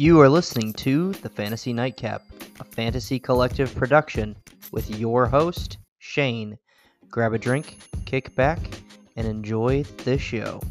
You are listening to the Fantasy Nightcap, a fantasy Kollectiv production with your host, Shane. Grab a drink, kick back, and enjoy the show.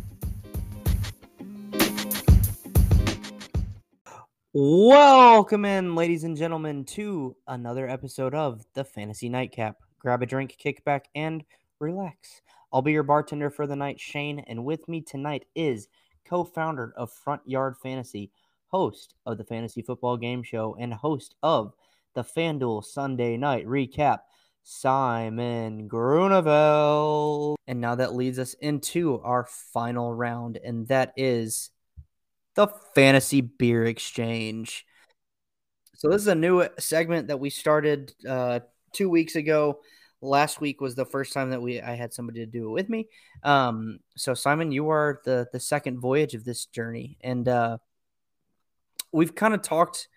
Welcome in, ladies and gentlemen, to another episode of the Fantasy Nightcap. Grab a drink, kick back, and relax. I'll be your bartender for the night, Shane, and with me tonight is co founder of Front Yard Fantasy, host of the Fantasy Football Game Show, and host of the FanDuel Sunday Night Recap, Simon Grunewald. And now that leads us into our final round, and that is the Fantasy Beer Exchange. So, this is a new segment that we started uh, two weeks ago. Last week was the first time that we I had somebody to do it with me. Um, so Simon, you are the the second voyage of this journey, and uh, we've kind of talked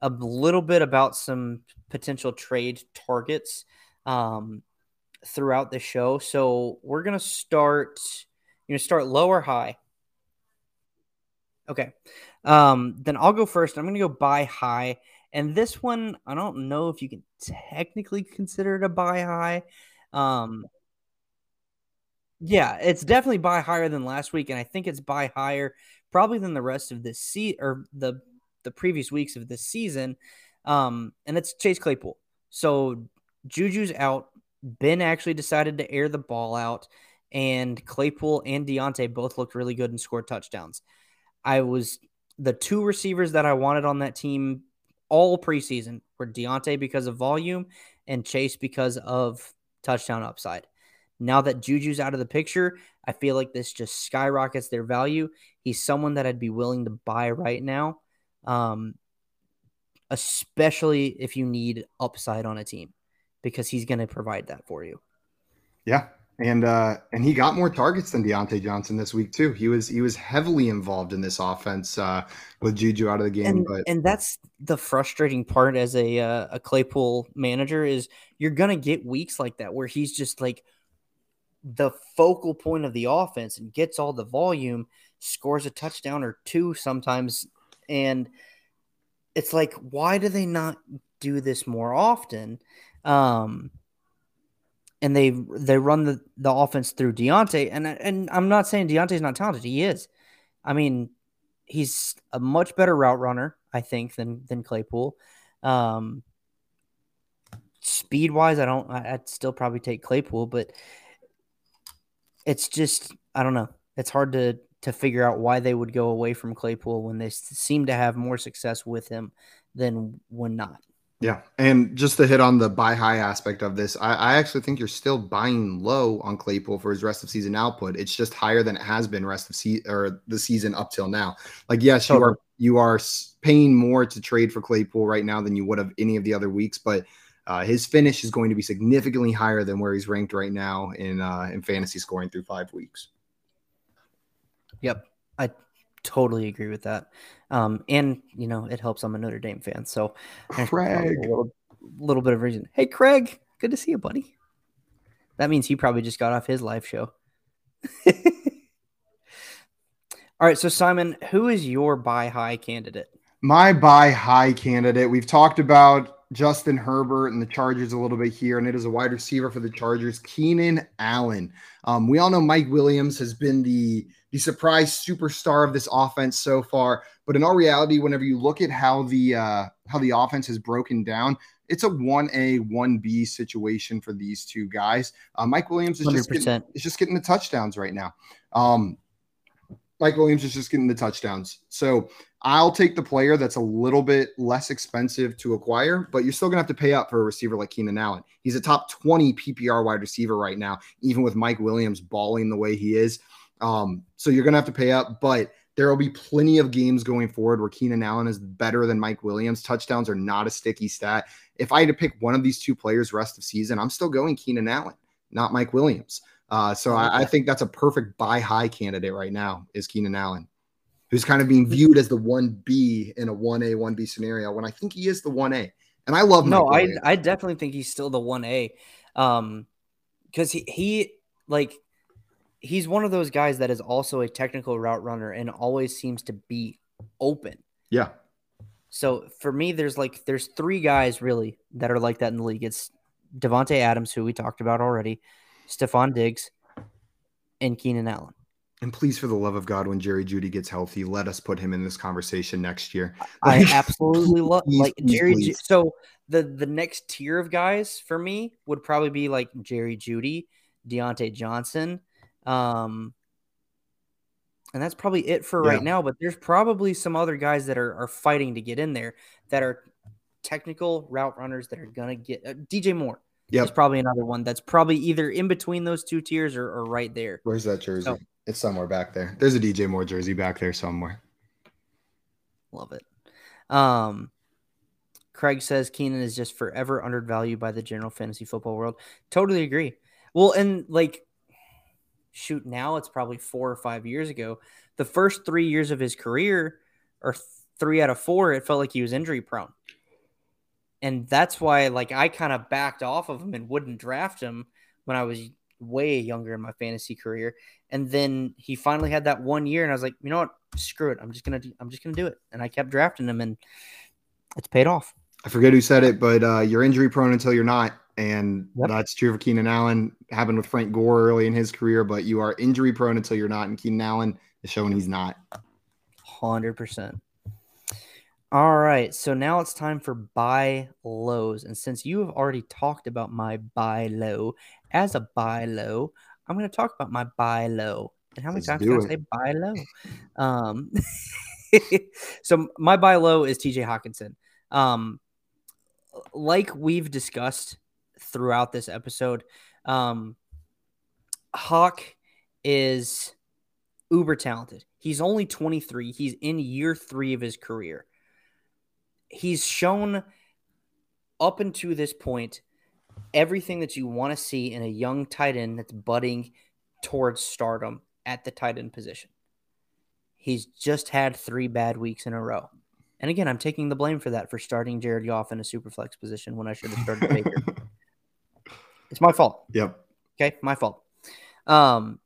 a little bit about some potential trade targets um, throughout the show. So we're gonna start. You know, start low or high. Okay. Um, then I'll go first. I'm gonna go buy high. And this one, I don't know if you can technically consider it a buy high. Um, yeah, it's definitely buy higher than last week, and I think it's buy higher probably than the rest of this season or the the previous weeks of this season. Um, and it's Chase Claypool. So Juju's out. Ben actually decided to air the ball out, and Claypool and Diontae both looked really good and scored touchdowns. I was the two receivers that I wanted on that team all preseason were Diontae because of volume and Chase because of touchdown upside. Now that Juju's out of the picture, I feel like this just skyrockets their value. He's someone that I'd be willing to buy right now, um, especially if you need upside on a team because he's going to provide that for you. Yeah, and uh, and he got more targets than Diontae Johnson this week too. He was he was heavily involved in this offense uh, with Juju out of the game. And, but and that's the frustrating part as a uh, a Claypool manager is you're gonna get weeks like that where he's just like the focal point of the offense and gets all the volume, scores a touchdown or two sometimes, and it's like why do they not do this more often? Um, and they they run the, the offense through Diontae. And and I'm not saying Diontae's not talented. He is. I mean, he's a much better route runner, I think, than than Claypool. Um, speed wise, I don't. I'd still probably take Claypool, but it's just I don't know. It's hard to to figure out why they would go away from Claypool when they seem to have more success with him than when not. Yeah, and just to hit on the buy high aspect of this, I, I, actually think you're still buying low on Claypool for his rest of season output. It's just higher than it has been rest of se- or the season up till now. Like, yes, totally. you are you are paying more to trade for Claypool right now than you would have any of the other weeks, but uh, his finish is going to be significantly higher than where he's ranked right now in uh, in fantasy scoring through five weeks. Yep, I totally agree with that. Um, and you know, it helps. I'm a Notre Dame fan, so Craig, a little, little bit of reason. Hey, Craig, good to see you, buddy. That means he probably just got off his live show. All right, so Simon, who is your buy high candidate? My buy high candidate. We've talked about Justin Herbert and the Chargers a little bit here, and it is a wide receiver for the Chargers, Keenan Allen. Um, we all know Mike Williams has been the the surprise superstar of this offense so far, but in all reality, whenever you look at how the uh, how the offense has broken down, it's a one A one B situation for these two guys. Uh, Mike Williams is 100%. just getting, is just getting the touchdowns right now. Um, Mike Williams is just getting the touchdowns. So I'll take the player that's a little bit less expensive to acquire, but you're still going to have to pay up for a receiver like Keenan Allen. He's a top 20 PPR wide receiver right now, even with Mike Williams balling the way he is. Um, so you're going to have to pay up, but there will be plenty of games going forward where Keenan Allen is better than Mike Williams. Touchdowns are not a sticky stat. If I had to pick one of these two players rest of season, I'm still going Keenan Allen, not Mike Williams. Uh, so I, I, think that's a perfect buy high candidate right now is Keenan Allen, who's kind of being viewed as the one B in a one A one B scenario when I think he is the one A. And I love no, I I definitely think he's still the one A, um, because he he like he's one of those guys that is also a technical route runner and always seems to be open. Yeah. So for me, there's like there's three guys really that are like that in the league. It's Davante Adams, who we talked about already, Stefon Diggs, and Keenan Allen. And please, for the love of God, when Jerry Jeudy gets healthy, let us put him in this conversation next year. I absolutely love Please, like please, Jerry. Ju- so the the next tier of guys for me would probably be like Jerry Jeudy, Diontae Johnson, um, and that's probably it for right now. But there's probably some other guys that are are fighting to get in there that are technical route runners that are gonna get uh, DJ Moore. is Yep. probably another one that's probably either in between those two tiers or, or right there. Where's that jersey? So- it's somewhere back there. There's a DJ Moore jersey back there somewhere. Love it. Um, Craig says Keenan is just forever undervalued by the general fantasy football world. Totally agree. Well, and like, shoot, now it's probably four or five years ago. The first three years of his career, or th- three out of four, it felt like he was injury prone. And that's why, like, I kind of backed off of him and wouldn't draft him when I was way younger in my fantasy career. And then he finally had that one year, and I was like, you know what? Screw it. I'm just gonna do. I'm just gonna do it. And I kept drafting him, and it's paid off. I forget who said it, but uh, you're injury prone until you're not. And Yep. that's true for Keenan Allen. Happened with Frank Gore early in his career, but you are injury prone until you're not. And Keenan Allen is showing he's not. Hundred percent. All right, so now it's time for buy lows, and since you have already talked about my buy low as a buy low, I'm going to talk about my buy low. And how many Let's times do can I say buy low? Um, so my buy low is TJ Hockenson. Um, like we've discussed throughout this episode, um, Hawk is uber talented. He's only 23. He's in year three of his career. He's shown up until this point everything that you want to see in a young tight end that's budding towards stardom at the tight end position. He's just had three bad weeks in a row. And again, I'm taking the blame for that for starting Jared Goff in a super flex position when I should have started Baker. It's my fault. Yep. Okay, my fault. Um,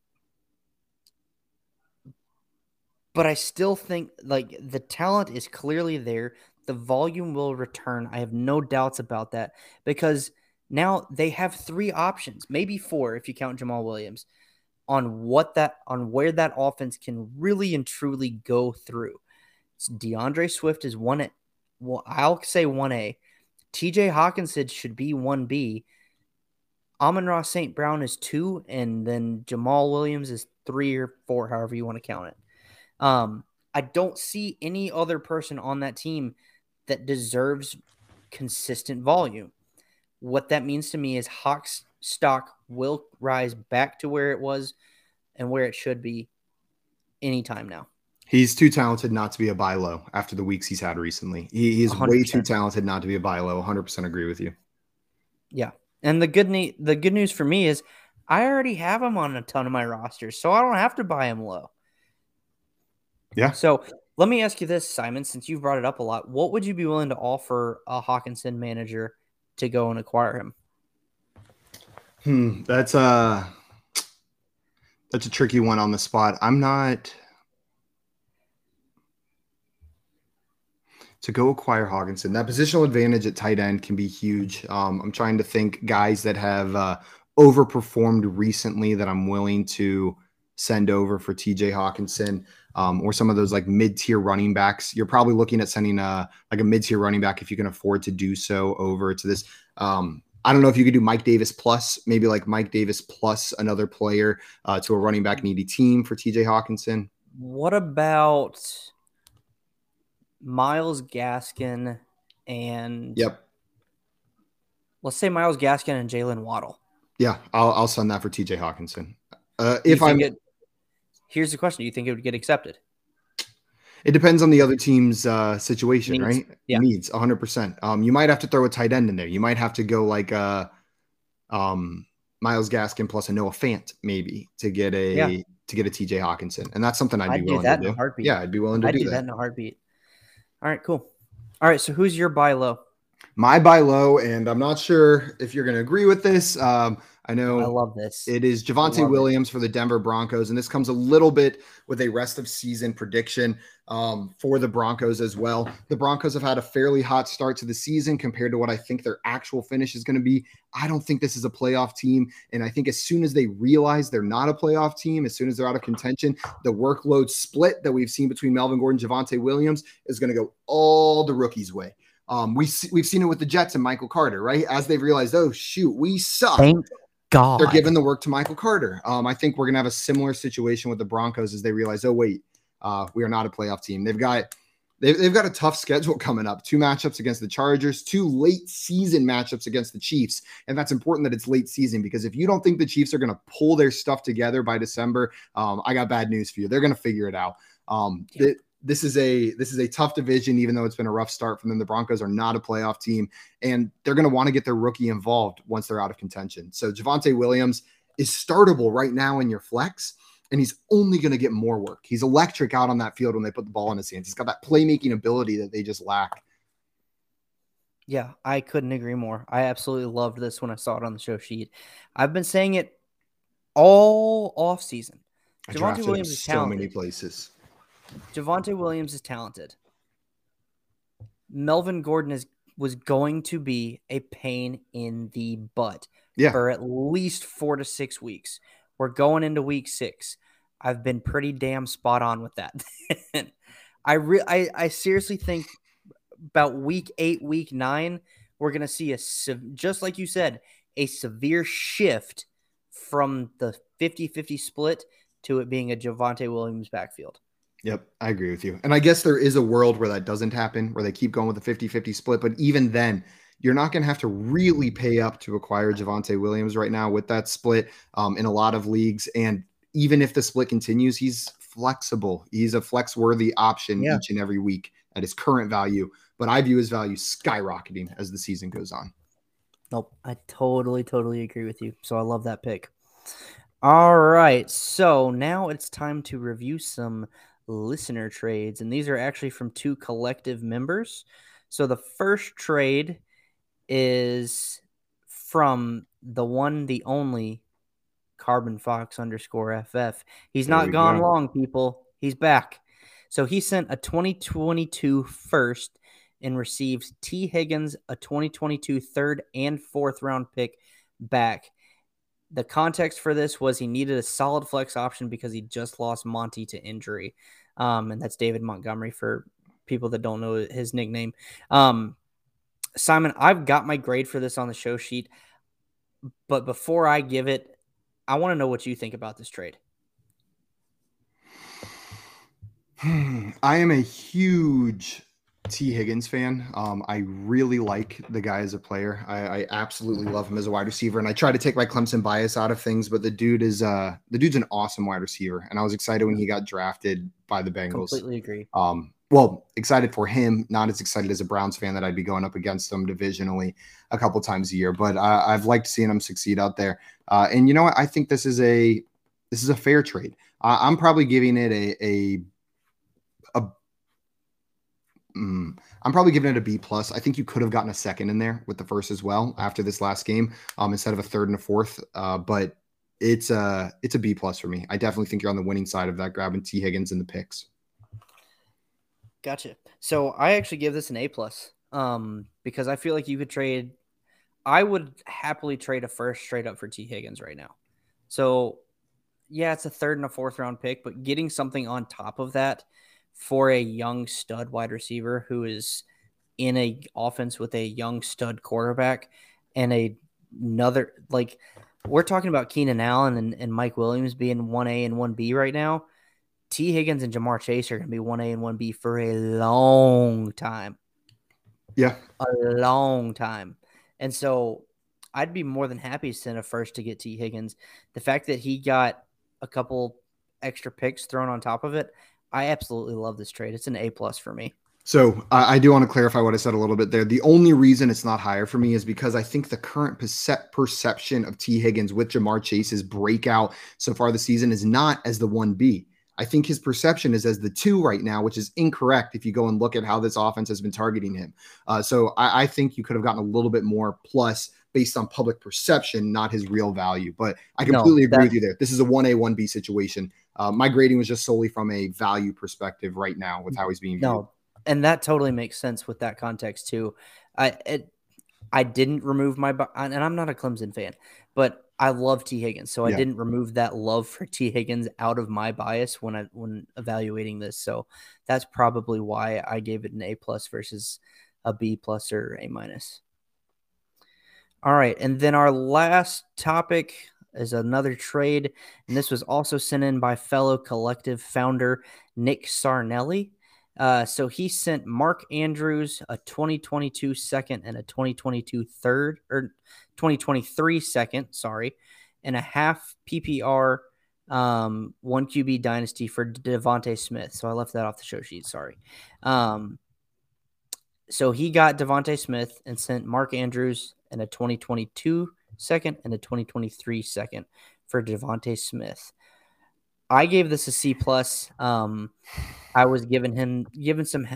but I still think like the talent is clearly there. The volume will return. I have no doubts about that because now they have three options, maybe four if you count Jamaal Williams, on what that on where that offense can really and truly go through. DeAndre Swift is one. Well, I'll say one A. T.J. Hockenson should be one B. Amon-Ra St. Brown is two, and then Jamaal Williams is three or four, however you want to count it. Um, I don't see any other person on that team that deserves consistent volume. What that means to me is Hawks stock will rise back to where it was and where it should be anytime now. He's too talented not to be a buy low after the weeks he's had recently. He, he's way too 100%. talented not to be a buy low. 100% agree with you. Yeah. And the good ne- the good news for me is I already have him on a ton of my rosters, so I don't have to buy him low. Yeah. So let me ask you this, Simon, since you've brought it up a lot, what would you be willing to offer a Hockenson manager to go and acquire him? Hmm, that's a that's a tricky one on the spot. I'm not to go acquire Hockenson. That positional advantage at tight end can be huge. Um, I'm trying to think guys that have uh, overperformed recently that I'm willing to send over for TJ Hockenson. Um, or some of those like mid-tier running backs. You're probably looking at sending a like a mid-tier running back if you can afford to do so over to this. Um, I don't know if you could do Mike Davis plus maybe like Mike Davis plus another player uh, to a running back needy team for TJ Hockenson. What about Myles Gaskin and Yep. let's say Myles Gaskin and Jaylen Waddle? Yeah, I'll, I'll send that for TJ Hockenson. Uh, if I'm, it, here's the question: Do you think it would get accepted? it depends on the other team's uh, situation, Needs. right? Yeah. Needs 100%. Um, you might have to throw a tight end in there. You might have to go like uh, um, Myles Gaskin plus a Noah Fant maybe to get a Yeah. to get a TJ Hockenson, and that's something I'd, I'd be do willing that to in a heartbeat. Yeah, I'd be willing to I'd do, do that. that in a heartbeat. All right, cool. All right, so who's your buy low? My buy low, and I'm not sure if you're going to agree with this. Um, I know I love this. It is Javonte Williams it. for the Denver Broncos, and this comes a little bit with a rest of season prediction um, for the Broncos as well. The Broncos have had a fairly hot start to the season compared to what I think their actual finish is going to be. I don't think this is a playoff team, and I think as soon as they realize they're not a playoff team, as soon as they're out of contention, the workload split that we've seen between Melvin Gordon, Javonte Williams is going to go all the rookies' way. Um, we we've seen it with the Jets and Michael Carter, right? As they've realized, oh shoot, we suck. Thank God. They're giving the work to Michael Carter. Um, I think we're going to have a similar situation with the Broncos as they realize, oh, wait, uh, we are not a playoff team. They've got they've, they've got a tough schedule coming up. Two matchups against the Chargers, two late season matchups against the Chiefs. And that's important that it's late season because if you don't think the Chiefs are going to pull their stuff together by December, um, I got bad news for you. They're going to figure it out. Um, yeah this is a this is a tough division even though it's been a rough start for them. The broncos are not a playoff team and they're going to want to get their rookie involved once they're out of contention. So javonte williams is startable right now in your flex and he's only going to get more work. He's electric out on that field when they put the ball in his hands. He's got that playmaking ability that they just lack. Yeah i couldn't agree more. I absolutely loved this when i saw it on the show sheet. I've been saying it all off season. Javonte Williams is so many places. Javonte Williams is talented. Melvin Gordon is was going to be a pain in the butt yeah. for at least four to six weeks. We're going into week six. I've been pretty damn spot on with that. I re- I, I seriously think about week eight, week nine, we're gonna see a just like you said, a severe shift from the 50-50 split to it being a Javonte Williams backfield. Yep, I agree with you. And I guess there is a world where that doesn't happen, where they keep going with the 50 50 split. But even then, you're not going to have to really pay up to acquire Javonte Williams right now with that split um, in a lot of leagues. And even if the split continues, he's flexible. He's a flex worthy option yeah. each and every week at his current value. But I view his value skyrocketing as the season goes on. Nope. I totally, totally agree with you. So I love that pick. All right. So now it's time to review some listener trades, and these are actually from two collective members. So the first trade is from the one, the only Carbon Fox underscore FF. He's there not gone go. long, people. He's back. So he sent a 2022 first and received Tee Higgins, a 2022 third and fourth round pick back. The context for this was he needed a solid flex option because he just lost Monty to injury. Um, and that's David Montgomery for people that don't know his nickname. Um, Simon, I've got my grade for this on the show sheet, but before I give it, I want to know what you think about this trade. I am a huge Tee Higgins fan. Um, I really like the guy as a player. I, I, absolutely love him as a wide receiver, and I try to take my Clemson bias out of things. But the dude is uh, the dude's an awesome wide receiver, and I was excited when he got drafted by the Bengals. Completely agree. Um, well, excited for him. Not as excited as a Browns fan that I'd be going up against them divisionally a couple times a year. But uh, I've liked seeing him succeed out there. Uh, and you know what? I think this is a this is a fair trade. I'm probably giving it a a Mm, I'm probably giving it a B plus. I think you could have gotten a second in there with the first as well after this last game, um, instead of a third and a fourth. Uh, but it's a it's a B plus for me. I definitely think you're on the winning side of that, grabbing Tee Higgins in the picks. Gotcha. So I actually give this an A plus, um, because I feel like you could trade. I would happily trade a first straight up for Tee Higgins right now. So yeah, it's a third and a fourth round pick, but getting something on top of that for a young stud wide receiver who is in a offense with a young stud quarterback and a another like we're talking about Keenan Allen and, and Mike Williams being 1A and 1B right now. Tee Higgins and Ja'Marr Chase are going to be 1A and 1B for a long time. Yeah. A long time. And so I'd be more than happy to send a first to get Tee Higgins. The fact that he got a couple extra picks thrown on top of it, I absolutely love this trade. It's an A plus for me. So I, I do want to clarify what I said a little bit there. The only reason it's not higher for me is because I think the current percep- perception of Tee Higgins with Ja'Marr Chase's breakout so far this season is not as the one B. I think his perception is as the two right now, which is incorrect if you go and look at how this offense has been targeting him. Uh, so I, I, think you could have gotten a little bit more plus based on public perception, not his real value. But I completely no, agree with you there. This is a 1A, 1B situation. Uh, my grading was just solely from a value perspective right now with how he's being viewed. No, and that totally makes sense with that context too. I it, I didn't remove my and I'm not a Clemson fan, but I love Tee Higgins, so yeah. I didn't remove that love for Tee Higgins out of my bias when I when evaluating this. So that's probably why I gave it an A plus versus a B plus or A minus. All right, and then our last topic is another trade, and this was also sent in by fellow collective founder Nick Sarnelli. Uh, so he sent Mark Andrews a 2022 second and a 2022 third or 2023 second, sorry, and a half PPR um, one QB dynasty for DeVonta Smith. So I left that off the show sheet. Sorry. Um, so he got DeVonta Smith and sent Mark Andrews and a 2022 second and a 2023 second for DeVonta Smith. I gave this a C plus. Um, I was giving him given some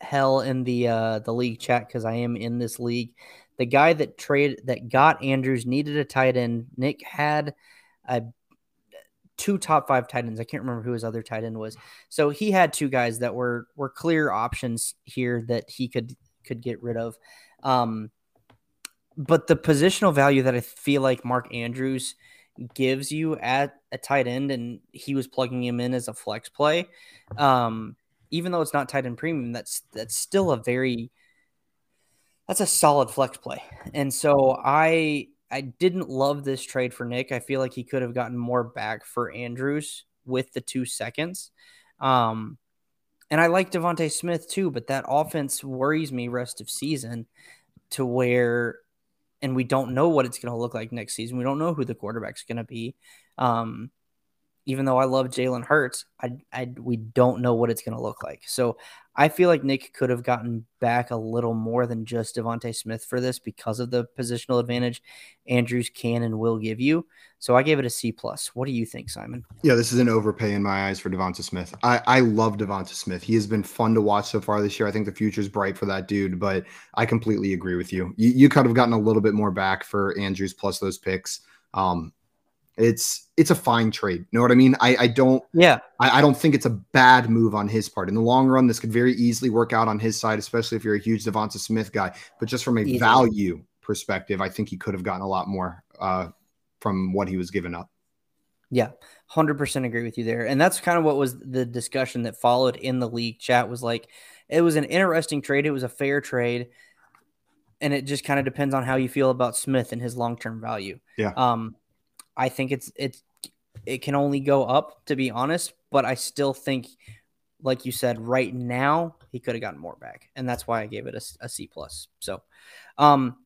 hell in the uh, the league chat because I am in this league. The guy that trade that got Andrews needed a tight end. Nick had a two top five tight ends. I can't remember who his other tight end was. So he had two guys that were were clear options here that he could could get rid of. Um, but the positional value that I feel like Mark Andrews gives you at a tight end, and he was plugging him in as a flex play. Um, even though it's not tight end premium, that's that's still a very that's a solid flex play. And so I I didn't love this trade for Nick. I feel like he could have gotten more back for Andrews with the two seconds. Um, and I like DeVonta Smith too, but that offense worries me rest of season to where and we don't know what it's going to look like next season. We don't know who the quarterback's going to be. Um, even though I love Jalen Hurts, I, I we don't know what it's going to look like. So I feel like Nick could have gotten back a little more than just DeVonta Smith for this because of the positional advantage Andrews can and will give you. So I gave it a C plus. What do you think, Simon? Yeah, this is an overpay in my eyes for DeVonta Smith. I, I love DeVonta Smith. He has been fun to watch so far this year. I think the future is bright for that dude, but I completely agree with you. You, you could have gotten a little bit more back for Andrews plus those picks. Um, it's it's a fine trade. You know what I mean? I, I don't yeah I, I don't think it's a bad move on his part. In the long run, this could very easily work out on his side, especially if you're a huge DeVonta Smith guy. But just from a value perspective, I think he could have gotten a lot more uh, from what he was given up. Yeah, hundred percent agree with you there, and that's kind of what was the discussion that followed in the league chat. Was like it was an interesting trade. It was a fair trade, and it just kind of depends on how you feel about Smith and his long term value. Yeah. Um, I think it's it's it can only go up to be honest, but I still think, like you said, right now he could have gotten more back, and that's why I gave it a, a C plus. So, um,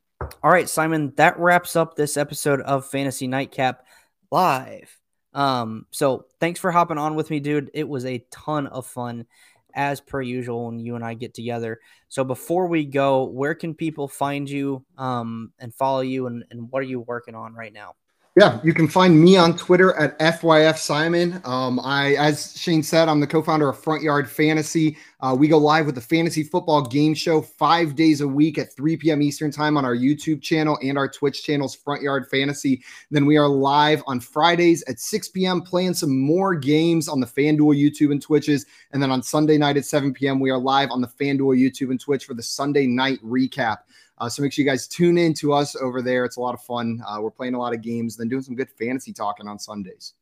all right, Simon, that wraps up this episode of Fantasy Nightcap live. Um, so thanks for hopping on with me, dude. It was a ton of fun as per usual when you and I get together. So before we go, where can people find you um, and follow you and, and what are you working on right now? Yeah, you can find me on Twitter at FYF Simon. Um, I, as Shane said, I'm the co-founder of Front Yard Fantasy. Uh, we go live with the fantasy football game show five days a week at 3 p.m. Eastern time on our YouTube channel and our Twitch channels, Front Yard Fantasy. Then we are live on Fridays at 6 p.m. playing some more games on the FanDuel YouTube and Twitches. And then on Sunday night at 7 p.m. we are live on the FanDuel YouTube and Twitch for the Sunday night recap. Uh, so make sure you guys tune in to us over there. It's a lot of fun. Uh, we're playing a lot of games, then doing some good fantasy talking on Sundays.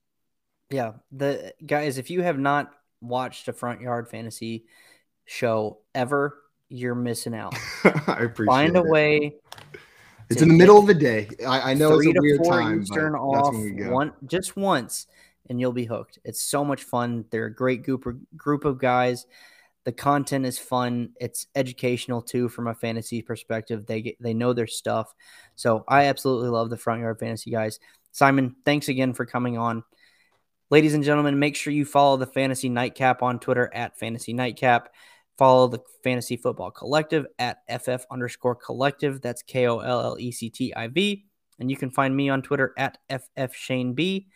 Yeah, the guys, if you have not watched a front yard fantasy show ever, you're missing out. I appreciate. Find a it. way. It's in the middle of the day. I, I know it's a weird time. Eastern off one just once, and you'll be hooked. It's so much fun. They're a great group group of guys. The content is fun. It's educational too from a fantasy perspective. They get, they know their stuff. So I absolutely love the front yard fantasy guys. Simon, thanks again for coming on. Ladies and gentlemen, make sure you follow the Fantasy Nightcap on Twitter at Fantasy Nightcap. Follow the Fantasy Football Collective at FF underscore Kollectiv. That's K O L L E C T I V. And you can find me on Twitter at FF Shane B.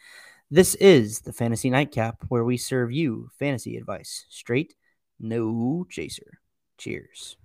This is the Fantasy Nightcap, where we serve you fantasy advice straight, no chaser. Cheers.